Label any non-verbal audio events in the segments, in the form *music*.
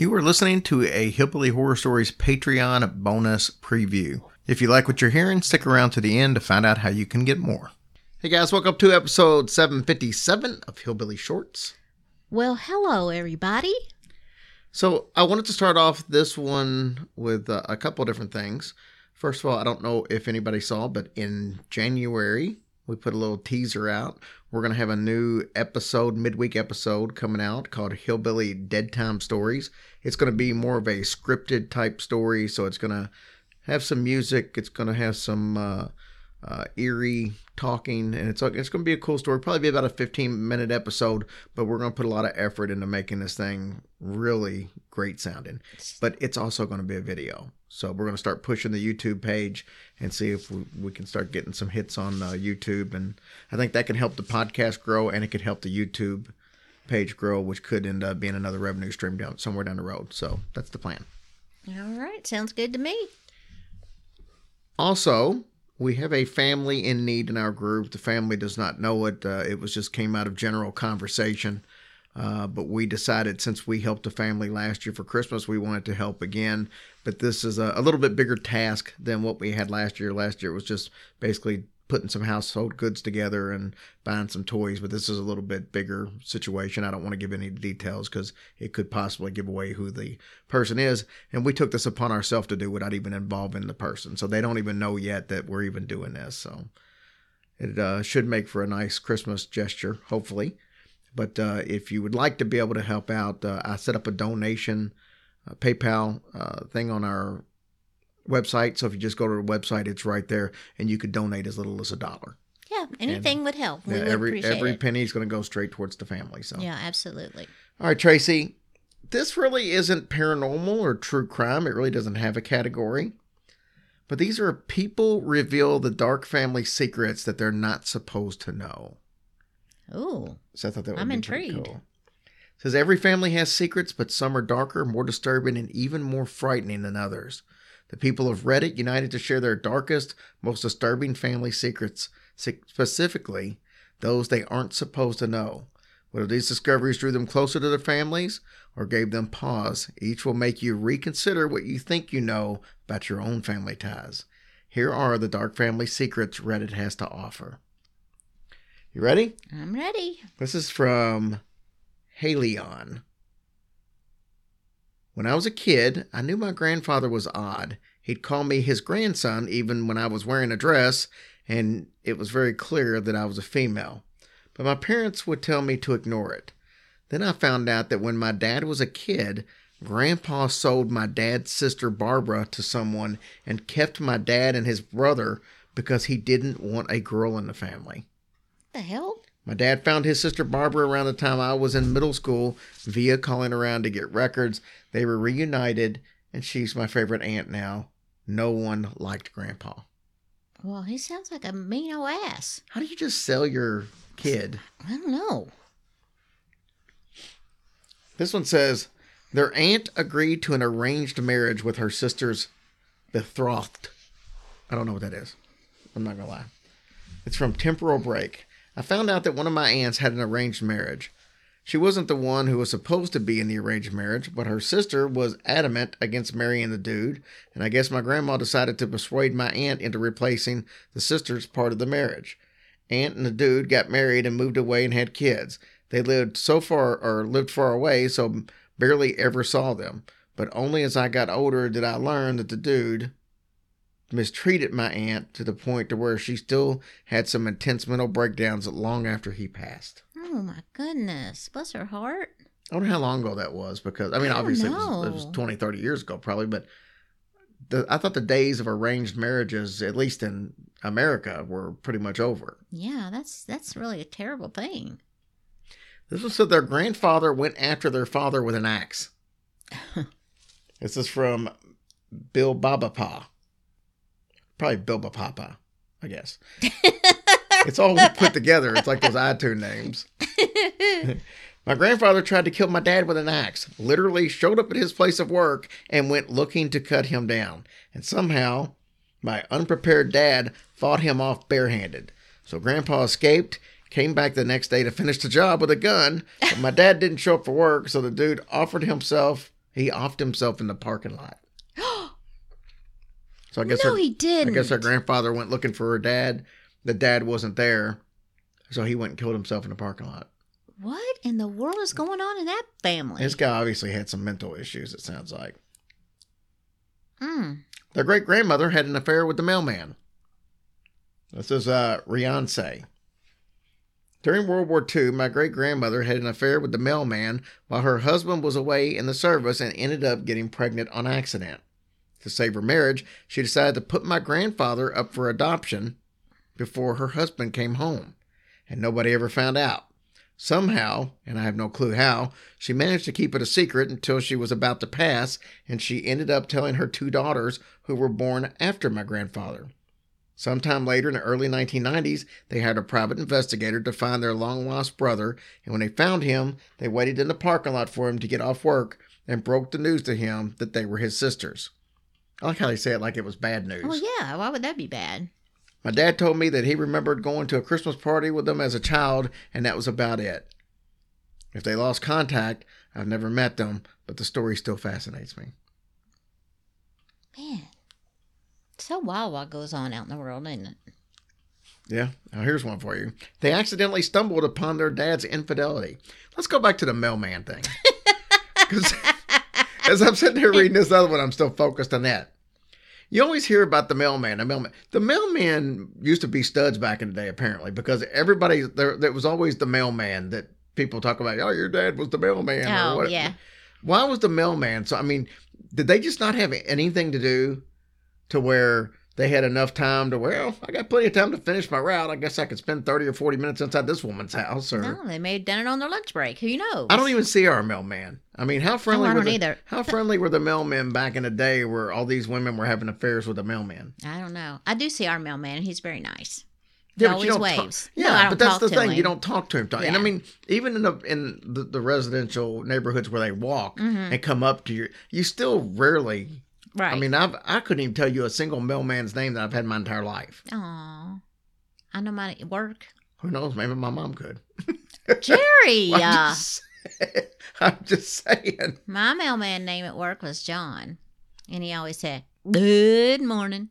You are listening to a Hillbilly Horror Stories Patreon bonus preview. If you like what you're hearing, stick around to the end to find out how you can get more. Hey guys, welcome to episode 757 of Hillbilly Shorts. Well, hello, everybody. So, I wanted to start off this one with uh, a couple different things. First of all, I don't know if anybody saw, but in January, we put a little teaser out. We're going to have a new episode, midweek episode coming out called Hillbilly Dead Time Stories. It's going to be more of a scripted type story, so it's going to have some music. It's going to have some uh, uh, eerie talking, and it's it's going to be a cool story. Probably be about a 15 minute episode, but we're going to put a lot of effort into making this thing really great sounding. But it's also going to be a video, so we're going to start pushing the YouTube page and see if we, we can start getting some hits on uh, YouTube, and I think that can help the podcast grow, and it could help the YouTube page grow, which could end up being another revenue stream down somewhere down the road. So that's the plan. All right, sounds good to me. Also, we have a family in need in our group. The family does not know it. Uh, it was just came out of general conversation. Uh, but we decided since we helped a family last year for Christmas, we wanted to help again. But this is a, a little bit bigger task than what we had last year. Last year was just basically putting some household goods together and buying some toys. But this is a little bit bigger situation. I don't want to give any details because it could possibly give away who the person is. And we took this upon ourselves to do without even involving the person. So they don't even know yet that we're even doing this. So it uh, should make for a nice Christmas gesture, hopefully. But uh, if you would like to be able to help out, uh, I set up a donation uh, PayPal uh, thing on our website. So if you just go to the website, it's right there, and you could donate as little as a dollar. Yeah, anything would help. We Yeah, would every every it. penny is going to go straight towards the family. So Yeah, absolutely. all right, Tracy, this really isn't paranormal or true crime. It really doesn't have a category. But these are people reveal the dark family secrets that they're not supposed to know. Ooh, So I thought that would I'm be pretty intrigued. cool. It says every family has secrets, but some are darker, more disturbing, and even more frightening than others. The people of Reddit united to share their darkest, most disturbing family secrets, specifically those they aren't supposed to know. Whether these discoveries drew them closer to their families or gave them pause, each will make you reconsider what you think you know about your own family ties. Here are the dark family secrets Reddit has to offer. You ready? I'm ready. This is from Haleon. When I was a kid, I knew my grandfather was odd. He'd call me his grandson even when I was wearing a dress, and it was very clear that I was a female. But my parents would tell me to ignore it. Then I found out that when my dad was a kid, Grandpa sold my dad's sister Barbara to someone and kept my dad and his brother because he didn't want a girl in the family. The hell? My dad found his sister Barbara around the time I was in middle school via calling around to get records. They were reunited, and she's my favorite aunt now. No one liked Grandpa. Well, he sounds like a mean old ass. How do you just sell your kid? I don't know. This one says their aunt agreed to an arranged marriage with her sister's betrothed. I don't know what that is. I'm not gonna lie. It's from Temporal Break. I found out that one of my aunts had an arranged marriage. She wasn't the one who was supposed to be in the arranged marriage, but her sister was adamant against marrying the dude, and I guess my grandma decided to persuade my aunt into replacing the sister's part of the marriage. Aunt and the dude got married and moved away and had kids. They lived so far or lived far away, so barely ever saw them. But only as I got older did I learn that the dude mistreated my aunt to the point to where she still had some intense mental breakdowns long after he passed. Oh my goodness. Bless her heart. I don't how long ago that was because I mean I obviously it was, it was 20 30 years ago probably but the, I thought the days of arranged marriages at least in America were pretty much over. Yeah, that's that's really a terrible thing. This one said their grandfather went after their father with an axe. *laughs* this is from Bill Babapa. Probably Bill Papa, I guess. *laughs* it's all put together. It's like those iTunes names. *laughs* My grandfather tried to kill my dad with an axe, literally showed up at his place of work and went looking to cut him down. And somehow, my unprepared dad fought him off barehanded. So grandpa escaped, came back the next day to finish the job with a gun. But my dad didn't show up for work, so the dude offered himself He offed himself in the parking lot. *gasps* So I guess no, her, he didn't. I guess her grandfather went looking for her dad. The dad wasn't there, so he went and killed himself in the parking lot. What in the world is going on in that family? This guy obviously had some mental issues. It sounds like Hmm. their great grandmother had an affair with the mailman. This is uh, Riance. During World War II, my great grandmother had an affair with the mailman while her husband was away in the service and ended up getting pregnant on accident. To save her marriage, she decided to put my grandfather up for adoption before her husband came home, and nobody ever found out. Somehow, and I have no clue how, she managed to keep it a secret until she was about to pass, and she ended up telling her two daughters who were born after my grandfather. Sometime later in the early 1990s, they hired a private investigator to find their long lost brother, and when they found him, they waited in the parking lot for him to get off work and broke the news to him that they were his sisters. I like how they say it like it was bad news. Well, yeah. Why would that be bad? My dad told me that he remembered going to a Christmas party with them as a child, and that was about it. If they lost contact, I've never met them, but the story still fascinates me. Man, so wild what goes on out in the world, isn't it? Yeah, now here's one for you. They accidentally stumbled upon their dad's infidelity. Let's go back to the mailman thing. *laughs* Because *laughs* as I'm sitting here reading this other one, I'm still focused on that. You always hear about the mailman. The mailman. The mailman used to be studs back in the day, apparently, because everybody there. There was always the mailman that people talk about. Oh, your dad was the mailman. or oh, what- yeah. Why was the mailman? So I mean, did they just not have anything to do to where they had enough time to well, I got plenty of time to finish my route. I guess I could spend thirty or forty minutes inside this woman's house. Or No, they may have done it on their lunch break. Who knows? I don't even see our mailman. I mean, how friendly Oh, I were the, either. how friendly were the mailmen back in the day where all these women were having affairs with the mailman? I don't know. I do see our mailman. He's very nice. He Yeah, always don't talk- waves. Yeah, no, but that's the thing. him. You don't talk to him. Yeah. And I mean, even in the in the, the residential neighborhoods where they walk Mhm. and come up to you, you still rarely Right. I mean, I've I couldn't even tell you a single mailman's name that I've had my entire life. Aw. I know my work. Who knows? Maybe my mom could. *laughs* Jerry! I'm, uh, just, *laughs* I'm just saying. my mailman name at work was John. And he always said, Good morning.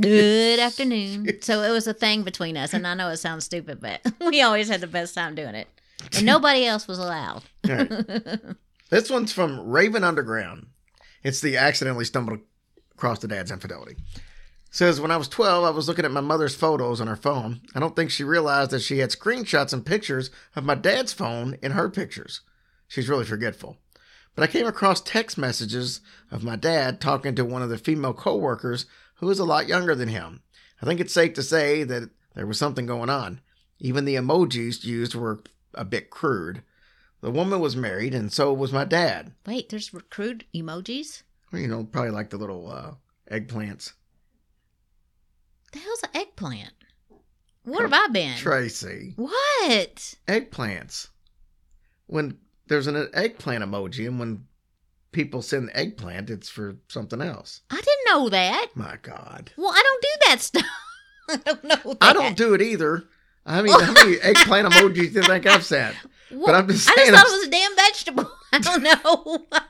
Good afternoon. *laughs* So it was a thing between us. And I know it sounds stupid, but we always had the best time doing it. And nobody else was allowed. All right. This one's from Raven Underground. It's the accidentally stumbled across the dad's infidelity. Says when I was 12, I was looking at my mother's photos on her phone. I don't think she realized that she had screenshots and pictures of my dad's phone in her pictures. She's really forgetful. But I came across text messages of my dad talking to one of the female coworkers who was a lot younger than him. I think it's safe to say that there was something going on. Even the emojis used were a bit crude. The woman was married, and so was my dad. Wait, there's crude emojis? Well, You know, probably like the little uh, eggplants. The hell's an eggplant? What have I been? Tracy, What? eggplants. When there's an eggplant emoji, and when people send eggplant, it's for something else. I didn't know that. My God. Well, I don't do that stuff. *laughs* I don't know that. I don't do it either. I mean, how many *laughs* eggplant emojis do you think I've sent? Well, but I'm just I saying, just thought I'm- it was a damn vegetable. *laughs* I don't know. *laughs*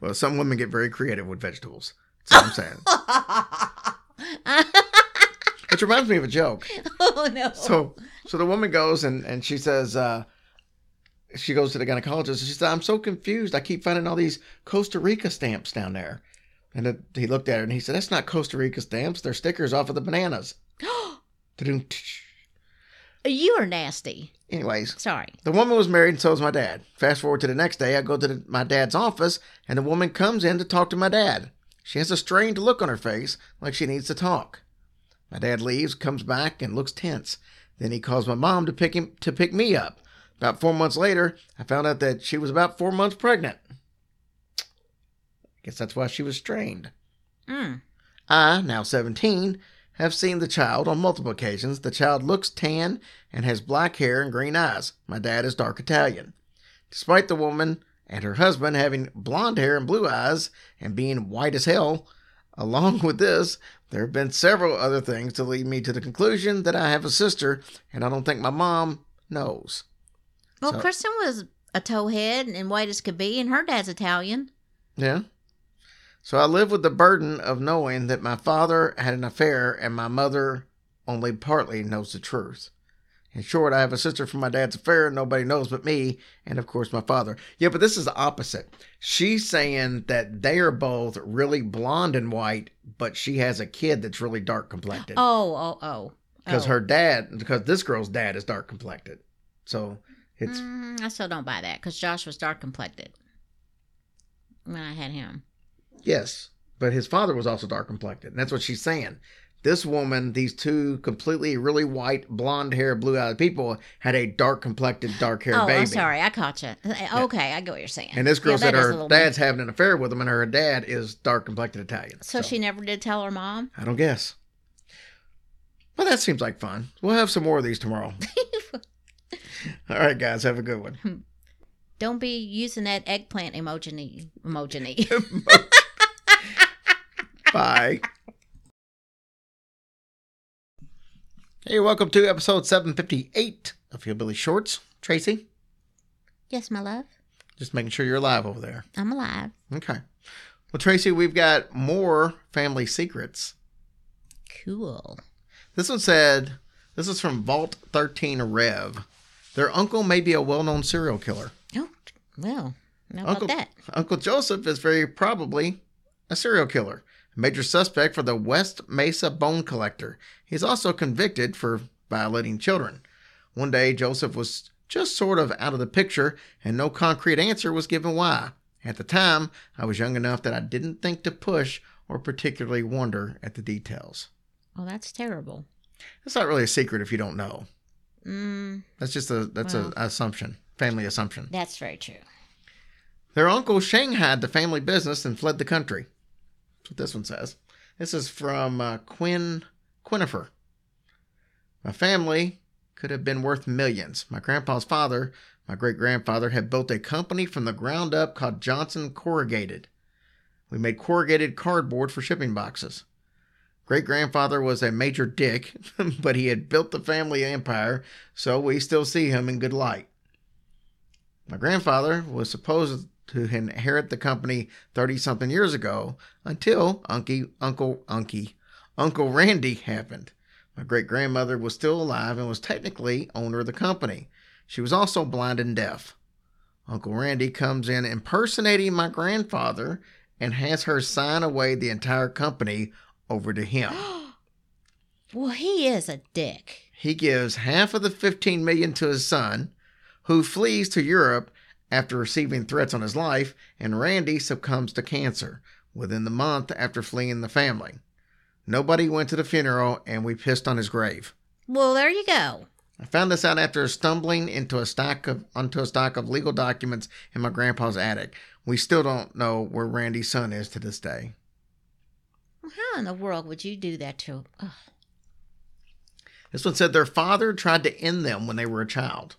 Well, some women get very creative with vegetables. That's what I'm saying. Which reminds me of a joke. oh no. So, so the woman goes and and she says, uh, she goes to the gynecologist and she said, "I'm so confused. I keep finding all these Costa Rica stamps down there." And it, he looked at her and he said, "That's not Costa Rica stamps. They're stickers off of the bananas." Tsh. you are nasty. Anyways, Sorry. the woman was married and so was my dad. Fast forward to the next day, I go to the, my dad's office and the woman comes in to talk to my dad. She has a strained look on her face, like she needs to talk. My dad leaves, comes back, and looks tense. Then he calls my mom to pick him to pick me up. About four months later, I found out that she was about four months pregnant. Guess that's why she was strained. Mm. I, now 17, have seen the child on multiple occasions. The child looks tan and has black hair and green eyes. My dad is dark Italian. Despite the woman and her husband having blonde hair and blue eyes and being white as hell, along with this, there have been several other things to lead me to the conclusion that I have a sister and I don't think my mom knows. Well, So- Kristen was a towhead and white as could be, and her dad's Italian. Yeah. So I live with the burden of knowing that my father had an affair and my mother only partly knows the truth. In short, I have a sister from my dad's affair and nobody knows but me and, of course, my father. Yeah, but this is the opposite. She's saying that they are both really blonde and white, but she has a kid that's really dark complected. Oh, oh, oh. Because oh. her dad, because this girl's dad is dark complected. So it's, Mm, I still don't buy that because Josh was dark complected when I had him. Yes, but his father was also dark complected. And that's what she's saying. This woman, these two completely really white, blonde hair, blue eyed people had a dark complected, dark hair oh, baby. I'm sorry. I caught you. Okay, I get what you're saying. And this girl Yeah, said that her dad's having an affair with him, and her dad is dark complected Italian. So, she never did tell her mom. I don't guess. Well, that seems like fun. We'll have some more of these tomorrow. *laughs* All right, guys, have a good one. *laughs* Don't be using that eggplant emoji. Emoji. *laughs* Bye. Hey, welcome to episode 758 of Hillbilly Shorts. Tracy, yes, my love. just making sure you're alive over there. I'm alive. Okay. Well, Tracy, we've got more family secrets. Cool. This one said, this is from Vault 13 Rev. Their uncle may be a well known serial killer. Oh, well, know Uncle, about that. Uncle Joseph is very probably a serial killer, major suspect for the West Mesa bone collector. He's also convicted for violating children. One day, Joseph was just sort of out of the picture, and no concrete answer was given why. At the time, I was young enough that I didn't think to push or particularly wonder at the details. Oh, that's terrible. That's not really a secret if you don't know. Mm, That's just a that's Well. a assumption, family assumption. that's very true. Their uncle shanghaied the family business and fled the country. What this one says. This is from uh, Quinn Quinifer. My family could have been worth millions. My grandpa's father, my great grandfather, had built a company from the ground up called Johnson Corrugated. We made corrugated cardboard for shipping boxes. Great grandfather was a major dick, *laughs* but he had built the family empire, so we still see him in good light. My grandfather was supposed to inherit the company 30 something years ago until Unky, Uncle Unky, Uncle Randy happened. My great grandmother was still alive and was technically owner of the company. She was also blind and deaf. Uncle Randy comes in impersonating my grandfather and has her sign away the entire company over to him. *gasps* well, he is a dick. He gives half of the 15 million to his son, who flees to Europe after receiving threats on his life, and Randy succumbs to cancer within the month after fleeing the family. Nobody went to the funeral, and we pissed on his grave. Well, there you go. I found this out after stumbling into a stack of onto a stack of legal documents in my grandpa's attic. We still don't know where Randy's son is to this day. Well, How in the world would you do that to? Ugh. This one said their father tried to end them when they were a child.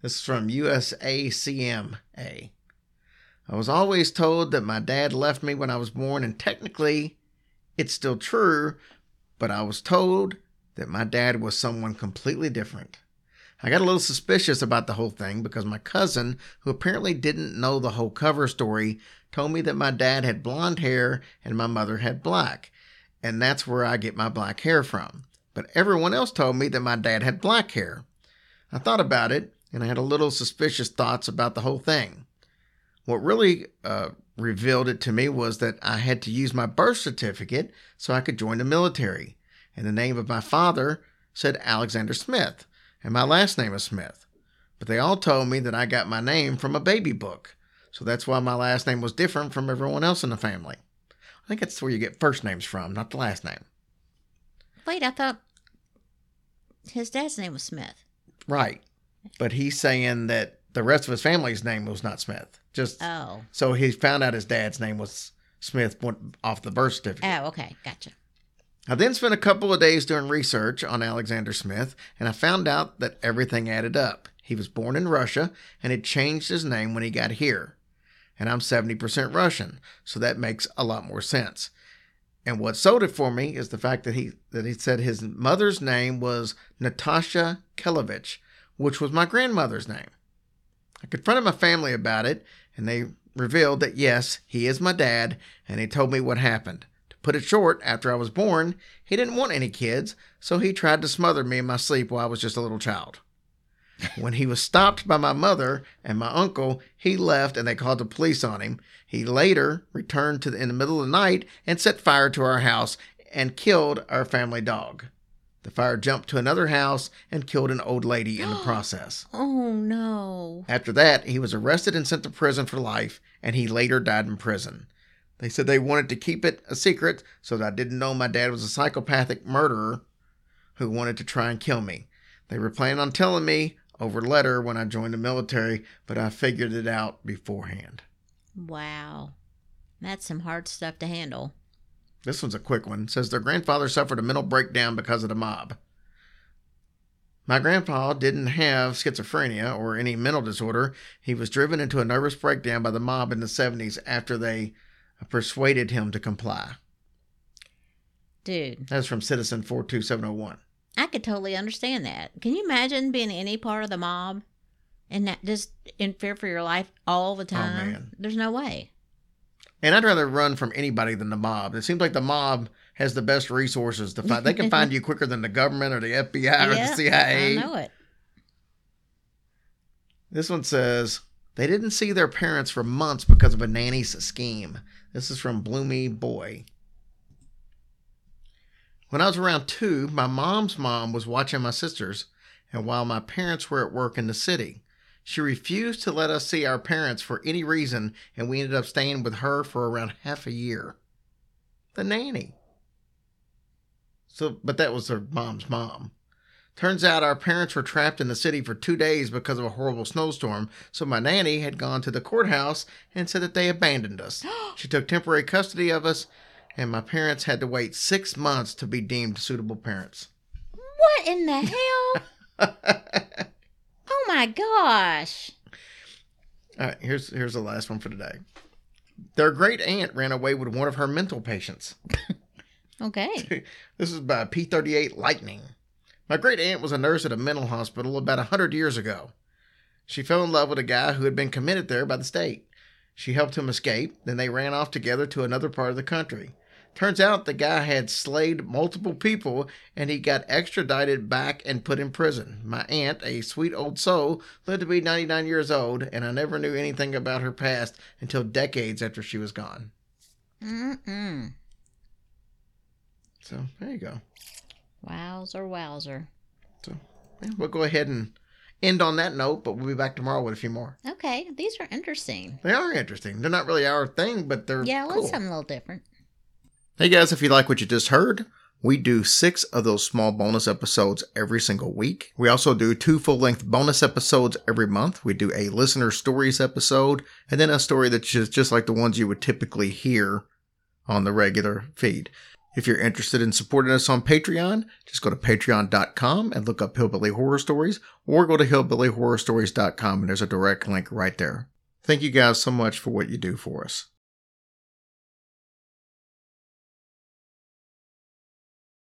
This is from USACMA. I was always told that my dad left me when I was born, and technically it's still true, but I was told that my dad was someone completely different. I got a little suspicious about the whole thing because my cousin, who apparently didn't know the whole cover story, told me that my dad had blonde hair and my mother had black, and that's where I get my black hair from. But everyone else told me that my dad had black hair. I thought about it, and I had a little suspicious thoughts about the whole thing. What really uh, revealed it to me was that I had to use my birth certificate so I could join the military. And the name of my father said Alexander Smith, and my last name is Smith. But they all told me that I got my name from a baby book. So that's why my last name was different from everyone else in the family. I think that's where you get first names from, not the last name. Wait, I thought his dad's name was Smith. Right. But he's saying that the rest of his family's name was not Smith. Just Oh. so he found out his dad's name was Smith off the birth certificate. Oh, okay. Gotcha. I then spent a couple of days doing research on Alexander Smith, and I found out that everything added up. He was born in Russia and had changed his name when he got here. And I'm 70% Russian, so that makes a lot more sense. And what sold it for me is the fact that he that he said his mother's name was Natasha Kelovich, which was my grandmother's name. I confronted my family about it, and they revealed that yes, he is my dad, and he told me what happened. To put it short, after I was born, he didn't want any kids, so he tried to smother me in my sleep while I was just a little child. *laughs* when he was stopped by my mother and my uncle, he left and they called the police on him. He later returned to the, in the middle of the night and set fire to our house and killed our family dog. The fire jumped to another house and killed an old lady in the *gasps* process. Oh no. After that, he was arrested and sent to prison for life, and he later died in prison. They said they wanted to keep it a secret so that I didn't know my dad was a psychopathic murderer who wanted to try and kill me. They were planning on telling me over letter when I joined the military, but I figured it out beforehand. Wow. That's some hard stuff to handle. This one's a quick one. It says their grandfather suffered a mental breakdown because of the mob. My grandpa didn't have schizophrenia or any mental disorder. He was driven into a nervous breakdown by the mob in the 70s after they persuaded him to comply. Dude, That's from Citizen 42701. I could totally understand that. Can you imagine being any part of the mob and that just in fear for your life all the oh, time? man. There's no way. And I'd rather run from anybody than the mob. It seems like the mob has the best resources to find. They can find you quicker than the government or the FBI or the CIA. I know it. This one says they didn't see their parents for months because of a nanny's scheme. This is from Bloomy Boy. When I was around two, my mom's mom was watching my sisters, and while my parents were at work in the city, she refused to let us see our parents for any reason, and we ended up staying with her for around *laughs* half a year. The nanny. So, but that was her mom's mom. Turns out our parents were trapped in the city for two days because of a horrible snowstorm, so my nanny had gone to the courthouse and said that they abandoned us. *gasps* She took temporary custody of us, and my parents had to wait six months to be deemed suitable parents. What in the hell? *laughs* Oh my gosh. All right, here's here's the last one for today. Their great aunt ran away with one of her mental patients. *laughs* Okay. *laughs* This is by P38 Lightning. My great aunt was a nurse at a mental hospital about a hundred years ago. She fell in love with a guy who had been committed there by the state. She helped him escape, then they ran off together to another part of the country. Turns out the guy had slayed multiple people and he got extradited back and put in prison. My aunt, a sweet old soul, lived to be 99 years old, and I never knew anything about her past until decades after she was gone. Mm-mm. So there you go. Wowzer, wowzer. Yeah, we'll go ahead and end on that note, but we'll be back tomorrow with a few more. Okay, these are interesting. They are interesting. They're not really our thing, but they're Yeah, let's cool. something a little different. Hey guys, if you like what you just heard, we do six of those small bonus episodes every single week. We also do two full length bonus episodes every month. We do a listener stories episode and then a story that's just, like the ones you would typically hear on the regular feed. If you're interested in supporting us on Patreon, just go to patreon.com and look up Hillbilly Horror Stories or go to hillbillyhorrorstories.com and there's a direct link right there. Thank you guys so much for what you do for us.